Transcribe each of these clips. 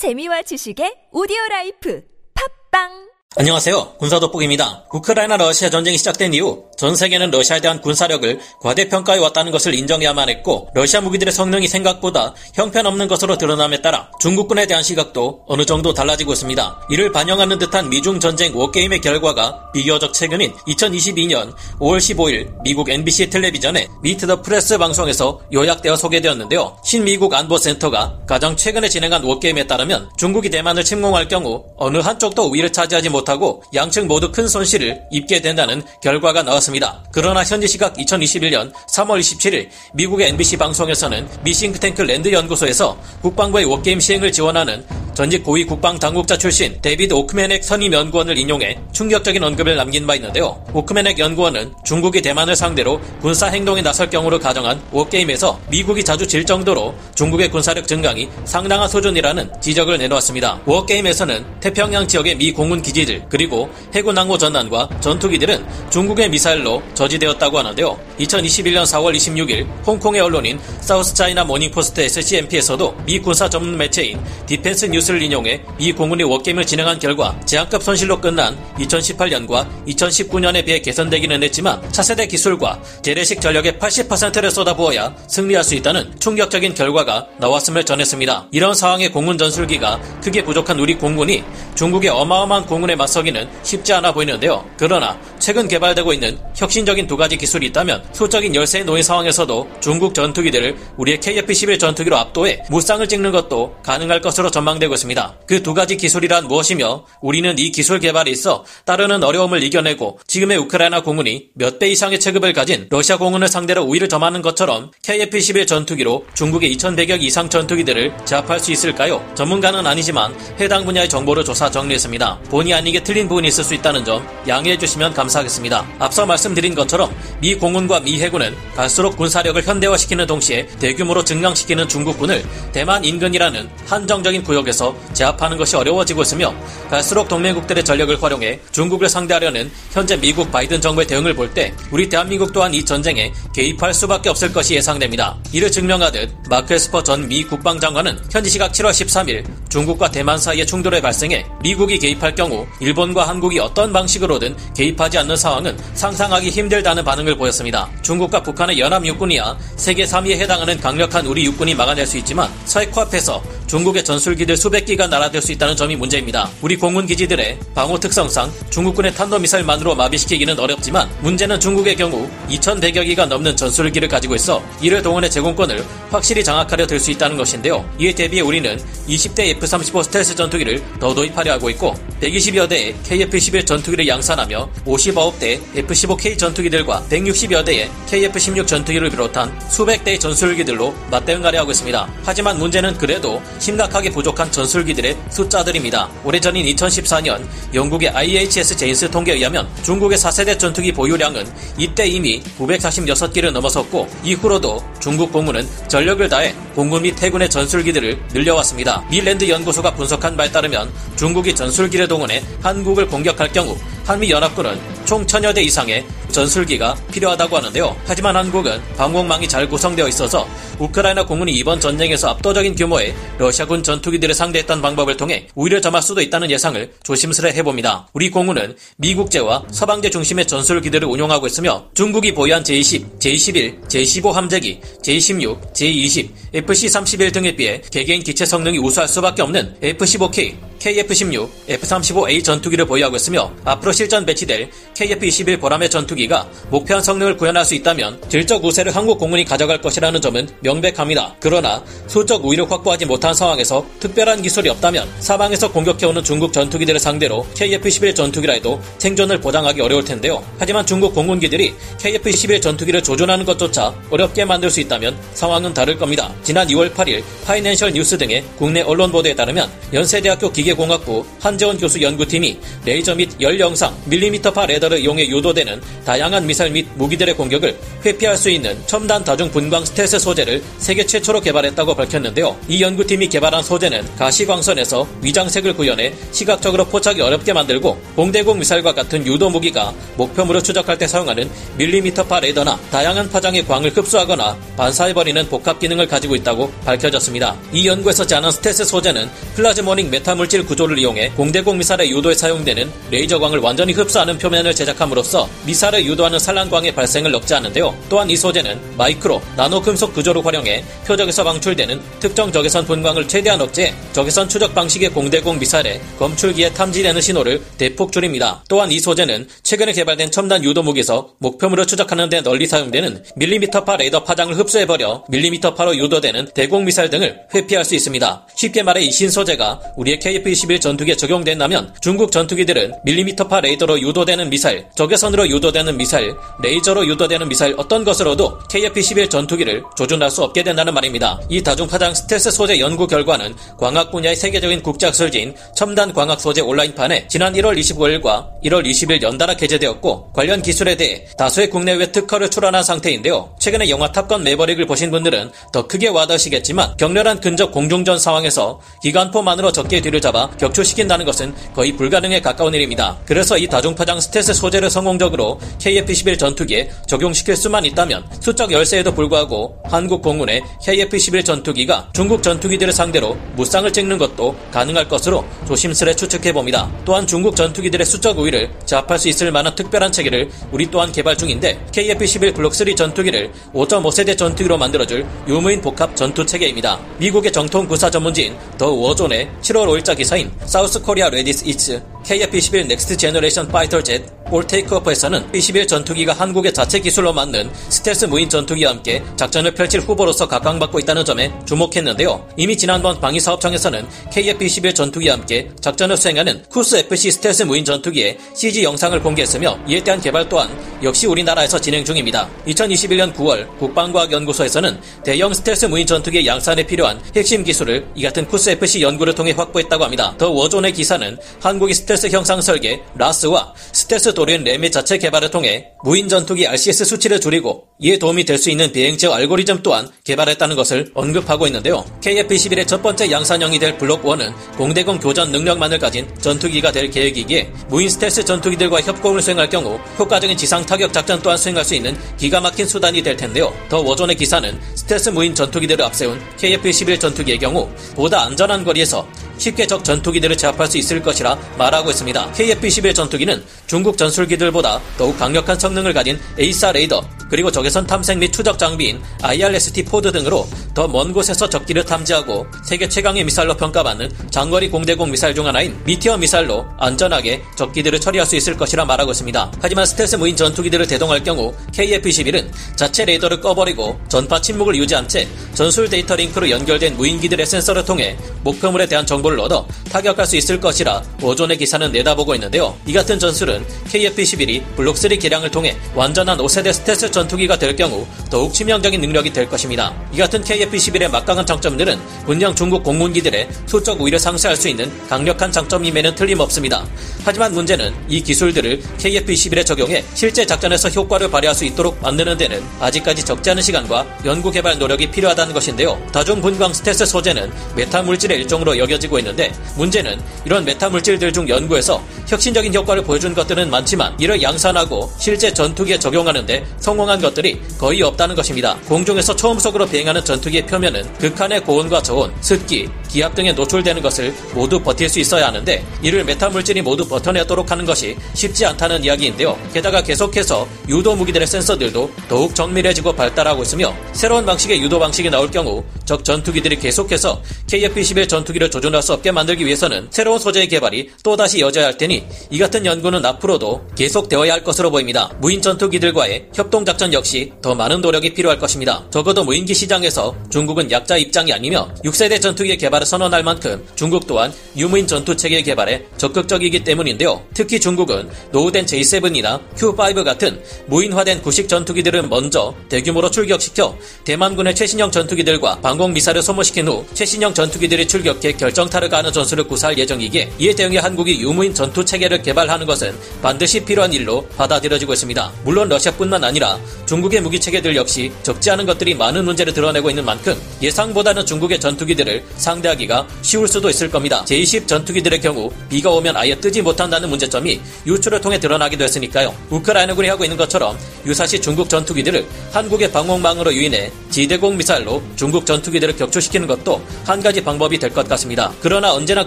재미와 지식의 오디오 라이프. 팟빵 안녕하세요. 군사돋보기입니다. 우크라이나 러시아 전쟁이 시작된 이후 전 세계는 러시아에 대한 군사력을 과대평가해 왔다는 것을 인정해야만 했고 러시아 무기들의 성능이 생각보다 형편없는 것으로 드러남에 따라 중국군에 대한 시각도 어느 정도 달라지고 있습니다. 이를 반영하는 듯한 미중 전쟁 워게임의 결과가 비교적 최근인 2022년 5월 15일 미국 NBC 텔레비전의 미트 더 프레스 방송에서 요약되어 소개되었는데요. 신미국 안보센터가 가장 최근에 진행한 워게임에 따르면 중국이 대만을 침공할 경우 어느 한쪽도 우위를 차지하지 못 못하고 양측 모두 큰 손실을 입게 된다는 결과가 나왔습니다. 그러나 현지 시각 2021년 3월 27일 미국의 NBC 방송에서는 미 싱크탱크 랜드 연구소에서 국방부의 워게임 시행을 지원하는 전직 고위 국방 당국자 출신 데이비드 오크매넥 선임 연구원을 인용해 충격적인 언급을 남긴 바 있는데요. 오크매넥 연구원은 중국이 대만을 상대로 군사 행동에 나설 경우를 가정한 워게임에서 미국이 자주 질 정도로 중국의 군사력 증강이 상당한 수준이라는 지적을 내놓았습니다. 워게임에서는 태평양 지역의 미 공군 기지 들 그리고 해군 항모 전단과 전투기들은 중국의 미사일로 저지되었다고 하는데요. 2021년 4월 26일 홍콩의 언론인 사우스 차이나 모닝포스트 SCMP에서도 미 군사 전문 매체인 디펜스 뉴스 뉴스를 인용해 미 공군이 워게임을 진행한 결과 재앙급 손실로 끝난 2018년과 2019년에 비해 개선되기는 했지만 차세대 기술과 재래식 전력의 80%를 쏟아부어야 승리할 수 있다는 충격적인 결과가 나왔음을 전했습니다. 이런 상황에 공군 전술기가 크게 부족한 우리 공군이 중국의 어마어마한 공군에 맞서기는 쉽지 않아 보이는데요. 그러나 최근 개발되고 있는 혁신적인 두 가지 기술이 있다면 수적인 열세에 놓인 상황에서도 중국 전투기들을 우리의 KF-21 전투기로 압도해 무쌍을 찍는 것도 가능할 것으로 전망되고 있습니다. 그 두 가지 기술이란 무엇이며 우리는 이 기술 개발에 있어 따르는 어려움을 이겨내고 지금의 우크라이나 공군이 몇 배 이상의 체급을 가진 러시아 공군을 상대로 우위를 점하는 것처럼 KF-21 전투기로 중국의 2100여 이상 전투기들을 제압할 수 있을까요? 전문가는 아니지만 해당 분야의 정보를 조사 정리했습니다. 본의 아니게 틀린 부분이 있을 수 있다는 점 양해해 주시면 감사하겠습니다. 앞서 말씀드린 것처럼 미 공군과 미 해군은 갈수록 군사력을 현대화시키는 동시에 대규모로 증강시키는 중국군을 대만 인근이라는 한정적인 구역에서 제압하는 것이 어려워지고 있으며 갈수록 동맹국들의 전력을 활용해 중국을 상대하려는 현재 미국 바이든 정부의 대응을 볼 때 우리 대한민국 또한 이 전쟁에 개입할 수밖에 없을 것이 예상됩니다. 이를 증명하듯 마크 에스퍼 전 미 국방장관은 현지 시각 7월 13일 중국과 대만 사이의 충돌이 발생해 미국이 개입할 경우 일본과 한국이 어떤 방식으로든 개입하지 않는 상황은 상상하기 힘들다는 반응을 보였습니다. 중국과 북한의 연합 육군이야 세계 3위에 해당하는 강력한 우리 육군이 막아낼 수 있지만 서해 코앞에서 중국의 전술기들 수백 기가 날아들 수 있다는 점이 문제입니다. 우리 공군 기지들의 방호 특성상 중국군의 탄도미사일만으로 마비시키기는 어렵지만 문제는 중국의 경우 2,100여 기가 넘는 전술기를 가지고 있어 이를 동원해 제공권을 확실히 장악하려 들 수 있다는 것인데요. 이에 대비해 우리는 20대 F-35 스텔스 전투기를 더 도입하려 하고 있고 120여 대의 KF-21 전투기를 양산하며 59대 F-15K 전투기들과 160여 대의 KF-16 전투기를 비롯한 수백 대의 전술기들로 맞대응하려 하고 있습니다. 하지만 문제는 그래도 심각하게 부족한 전술기들의 숫자들입니다. 오래전인 2014년 영국의 IHS 제인스 통계에 의하면 중국의 4세대 전투기 보유량은 이때 이미 946기를 넘어섰고 이후로도 중국 공군은 전력을 다해 공군 및 해군의 전술기들을 늘려왔습니다. 미 랜드 연구소가 분석한 바에 따르면 중국이 전술기를 동원해 한국을 공격할 경우 한미 연합군은 총 천여 대 이상의 전술기가 필요하다고 하는데요. 하지만 한국은 방공망이 잘 구성되어 있어서 우크라이나 공군이 이번 전쟁에서 압도적인 규모의 러시아군 전투기들을 상대했던 방법을 통해 우위를 점할 수도 있다는 예상을 조심스레 해봅니다. 우리 공군은 미국제와 서방제 중심의 전술기들을 운용하고 있으며 중국이 보유한 J-10, J-11, J-15 함재기, J-16, J-20, FC-31 등에 비해 개개인 기체 성능이 우수할 수밖에 없는 F-15K, KF-16, F-35A 전투기를 보유하고 있으며 앞으로 실전 배치될 KF-21 보람의 전투기가 목표한 성능을 구현할 수 있다면 질적 우세를 한국 공군이 가져갈 것이라는 점은 명백합니다. 그러나 수적 우위를 확보하지 못한 상황에서 특별한 기술이 없다면 사방에서 공격해오는 중국 전투기들을 상대로 KF-11 전투기라 해도 생존을 보장하기 어려울 텐데요. 하지만 중국 공군기들이 KF-11 전투기를 조준하는 것조차 어렵게 만들 수 있다면 상황은 다를 겁니다. 지난 2월 8일 파이낸셜 뉴스 등의 국내 언론 보도에 따르면 연세대학교 기계 기계공학부 한재원 교수 연구팀이 레이저 및 열 영상, 밀리미터파 레이더를 이용해 유도되는 다양한 미사일 및 무기들의 공격을 회피할 수 있는 첨단 다중 분광 스텔스 소재를 세계 최초로 개발했다고 밝혔는데요. 이 연구팀이 개발한 소재는 가시광선에서 위장색을 구현해 시각적으로 포착이 어렵게 만들고 공대공 미사일과 같은 유도 무기가 목표물을 추적할 때 사용하는 밀리미터파 레이더나 다양한 파장의 광을 흡수하거나 반사해버리는 복합 기능을 가지고 있다고 밝혀졌습니다. 이 연구에서 제안한 스텔스 소재는 plasmonic 메타물질 구조를 이용해 공대공 미사일의 유도에 사용되는 레이저광을 완전히 흡수하는 표면을 제작함으로써 미사일을 유도하는 산란광의 발생을 억제하는데요. 또한 이 소재는 마이크로, 나노 금속 구조를 활용해 표적에서 방출되는 특정 적외선 분광을 최대한 억제해 적외선 추적 방식의 공대공 미사일의 검출기에 탐지되는 신호를 대폭 줄입니다. 또한 이 소재는 최근에 개발된 첨단 유도 무기에서 목표물을 추적하는 데 널리 사용되는 밀리미터파 레이더 파장을 흡수해버려 밀리미터파로 유도되는 대공 미사일 등을 회피할 수 있습니다. 쉽게 말해 이 신소재가 우리의 KF-21 전투기에 적용된다면 중국 전투기들은 밀리미터파 레이더로 유도되는 미사일, 적외선으로 유도되는 미사일, 레이저로 유도되는 미사일 어떤 것으로도 KF-21 전투기를 조준할 수 없게 된다는 말입니다. 이 다중파장 스텔스 소재 연구 결과는 광학 분야의 세계적인 국제학술지인 첨단 광학 소재 온라인판에 지난 1월 25일과 1월 20일 연달아 게재되었고 관련 기술에 대해 다수의 국내외 특허를 출원한 상태인데요. 최근에 영화 탑건 매버릭을 보신 분들은 더 크게 와닿으시겠지만 격렬한 근접 공중전 상황에서 기관포만으로 적기 뒤를 잡아 격추시킨다는 것은 거의 불가능에 가까운 일입니다. 그래서 이 다중파장 스텔스 소재를 성공적으로 KF-21 전투기에 적용시킬 수만 있다면 수적 열세에도 불구하고 한국 공군의 KF-21 전투기가 중국 전투기들을 상대로 무쌍을 찍는 것도 가능할 것으로 조심스레 추측해봅니다. 또한 중국 전투기들의 수적 우위를 제압할 수 있을 만한 특별한 체계를 우리 또한 개발 중인데 KF-21 블록 3 전투기를 5.5세대 전투기로 만들어줄 유무인 복합 전투 체계입니다. 미국의 정통 군사 전문지인 The War Zone의 7월 5일자 기사인 South Korea Readies Its KF-21 Next Generation Fighter Jet For Takeoff에서는 KF-21 전투기가 한국의 자체 기술로 만든 스텔스 무인 전투기와 함께 작전을 펼칠 후보로서 각광받고 있다는 점에 주목했는데요. 이미 지난번 방위사업청에서는 KF-21 전투기와 함께 작전을 수행하는 KUS-FC 스텔스 무인 전투기의 CG 영상을 공개했으며 이에 대한 개발 또한 역시 우리나라에서 진행 중입니다. 2021년 9월 국방과학연구소에서는 대형 스텔스 무인 전투기의 양산에 필요한 핵심 기술을 이 같은 KUS-FC 연구를 통해 확보했다고 합니다. The War Zone의 기사는 한국이 스텔스 형상 설계 RAS와 스텔스 도료인 RAM의 자체 개발을 통해 무인 전투기 RCS 수치를 줄이고 이에 도움이 될 수 있는 비행체 알고리즘 또한 개발했다는 것을 언급하고 있는데요. KF-21의 첫 번째 양산형이 될 블록 1은 공대공 교전 능력만을 가진 전투기가 될 계획이기에 무인 스텔스 전투기들과 협공을 수행할 경우 효과적인 지상 타격 작전 또한 수행할 수 있는 기가 막힌 수단이 될 텐데요. The War Zone의 기사는 스텔스 무인 전투기들을 앞세운 KF-21 전투기의 경우 보다 안전한 거리에서 쉽게 적 전투기들을 제압할 수 있을 것이라 말하고 있습니다. KF-21 전투기는 중국 전술기들보다 더욱 강력한 성능을 가진 AESA 레이더 그리고 적외선 탐색 및 추적 장비인 IRST pod 등으로 더 먼 곳에서 적기를 탐지하고 세계 최강의 미사일로 평가받는 장거리 공대공 미사일 중 하나인 미티어 미사일로 안전하게 적기들을 처리할 수 있을 것이라 말하고 있습니다. 하지만 스텔스 무인 전투기들을 대동할 경우 KF-21은 자체 레이더를 꺼버리고 전파 침묵을 유지한 채 전술 데이터 링크로 연결된 무인기들의 센서를 통해 목표물에 대한 정보를 얻어 타격할 수 있을 것이라 War Zone의 기사는 내다보고 있는데요. 이 같은 전술은 KF-21이 블록3 개량을 통해 완전한 5세대 스텔스 전투기가 될 경우 더욱 치명적인 능력이 될 것입니다. 이 같은 KF-21의 막강한 장점들은 분명 중국 공군기들의 수적 우위를 상쇄할 수 있는 강력한 장점임에는 틀림없습니다. 하지만 문제는 이 기술들을 KF-21에 적용해 실제 작전에서 효과를 발휘할 수 있도록 만드는 데는 아직까지 적지 않은 시간과 연구 개발 노력이 필요하다는 것인데요. 다중 분광 스텔스 소재는 메타 물질의 일종으로 여겨지고 있는데 문제는 이런 메타 물질들 중 연구에서 혁신적인 효과를 보여준 것들은 많지만 이를 양산하고 실제 전투기에 적용하는데 성공한 것들이 거의 없다는 것입니다. 공중에서 초음속으로 비행하는 전투기의 표면은 극한의 고온과 저온, 습기, 기압 등에 노출되는 것을 모두 버틸 수 있어야 하는데 이를 메타 물질이 모두 버텨내도록 하는 것이 쉽지 않다는 이야기인데요. 게다가 계속해서 유도 무기들의 센서들도 더욱 정밀해지고 발달하고 있으며 새로운 방식의 유도 방식이 나올 경우 적 전투기들이 계속해서 KF-21 전투기를 조준할 수 없게 만들기 위해서는 새로운 소재의 개발이 또다시 이어져야 할 테니 이 같은 연구는 앞으로도 계속되어야 할 것으로 보입니다. 무인 전투기들과의 협동 작전 군사 작전 역시 더 많은 노력이 필요할 것입니다. 적어도 무인기 시장에서 중국은 약자 입장이 아니며 6세대 전투기의 개발을 선언할 만큼 중국 또한 유무인 전투 체계 개발에 적극적이기 때문인데요. 특히 중국은 노후된 J7이나 Q5 같은 무인화된 구식 전투기들을 먼저 대규모로 출격시켜 대만군의 최신형 전투기들과 방공 미사를 소모시킨 후 최신형 전투기들이 출격해 결정타를 가는 전술을 구사할 예정이기에 이에 대응해 한국이 유무인 전투 체계를 개발하는 것은 반드시 필요한 일로 받아들여지고 있습니다. 물론 러시아뿐만 아니라 중국의 무기 체계들 역시 적지 않은 것들이 많은 문제를 드러내고 있는 만큼 예상보다는 중국의 전투기들을 상대하기가 쉬울 수도 있을 겁니다. 제20 전투기들의 경우 비가 오면 아예 뜨지 못한다는 문제점이 유출을 통해 드러나기도 했으니까요. 우크라이나군이 하고 있는 것처럼 유사시 중국 전투기들을 한국의 방공망으로 유인해 지대공 미사일로 중국 전투기들을 격추시키는 것도 한 가지 방법이 될 것 같습니다. 그러나 언제나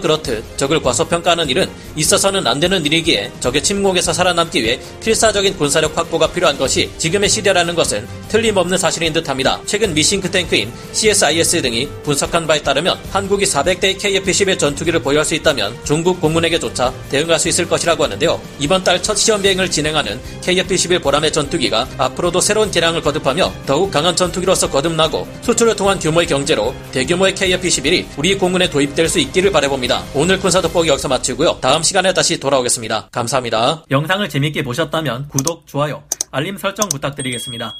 그렇듯 적을 과소평가하는 일은 있어서는 안 되는 일이기에 적의 침공에서 살아남기 위해 필사적인 군사력 확보가 필요한 것이 지금의 시대라는 것은 틀림없는 사실인 듯합니다. 최근 미 싱크탱크인 CSIS 등이 분석한 바에 따르면 한국이 400대의 KF-11 전투기를 보유할 수 있다면 중국 공군에게조차 대응할 수 있을 것이라고 하는데요. 이번 달 첫 시험 비행을 진행하는 KF-11 보람의 전투기가 앞으로도 새로운 개량을 거듭하며 더욱 강한 전투기로서 거듭나고 수출을 통한 규모의 경제로 대규모의 KF-11이 우리 공군에 도입될 수 있기를 바라봅니다. 오늘 군사 돋보기 여기서 마치고요. 다음 시간에 다시 돌아오겠습니다. 감사합니다. 영상을 재밌게 보셨다면 구독, 좋아요, 알림 설정 부탁드리겠습니다.